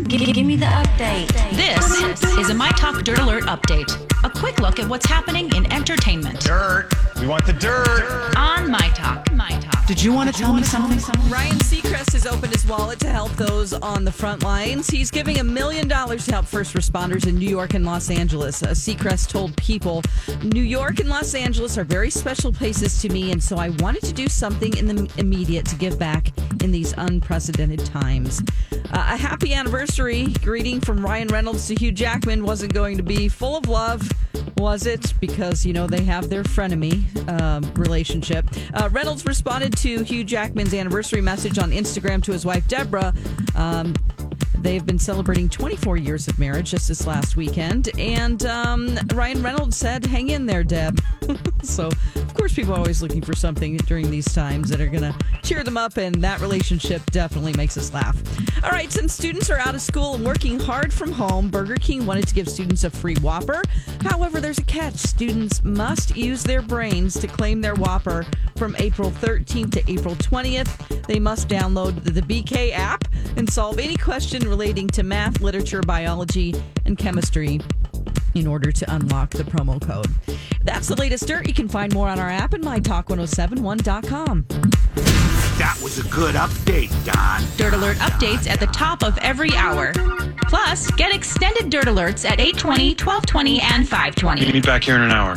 Give, give me the update. This is a My Talk Dirt Alert update. A quick look at what's happening in entertainment Dirt. We want the dirt. on My Talk. My Talk. Did you want to tell me something? Ryan Seacrest has opened his wallet to help those on the front lines. He's giving a million dollars to help first responders in New York and Los Angeles. Uh, Seacrest told people, New York and Los Angeles are very special places to me, and so I wanted to do something in the immediate to give back in these unprecedented times. Uh, a happy anniversary greeting from Ryan Reynolds to Hugh Jackman wasn't going to be full of love. Was it? Because, you know, they have their frenemy um, relationship. Uh, Reynolds responded to Hugh Jackman's anniversary message on Instagram to his wife, Deborah. Um, They've been celebrating 24 years of marriage just this last weekend. And um, Ryan Reynolds said, Hang in there, Deb. so, of course, people are always looking for something during these times that are going to cheer them up. And that relationship definitely makes us laugh. All right, since students are out of school and working hard from home, Burger King wanted to give students a free Whopper. However, there's a catch. Students must use their brains to claim their Whopper from April 13th to April 20th. They must download the BK app and solve any question relating to math, literature, biology, and chemistry in order to unlock the promo code. That's the latest dirt. You can find more on our app and mytalk1071.com. That was a good update, Don. Dirt Alert updates at the top of every hour. Plus, get extended Dirt Alerts at 820, 1220, and 520. Meet back here in an hour.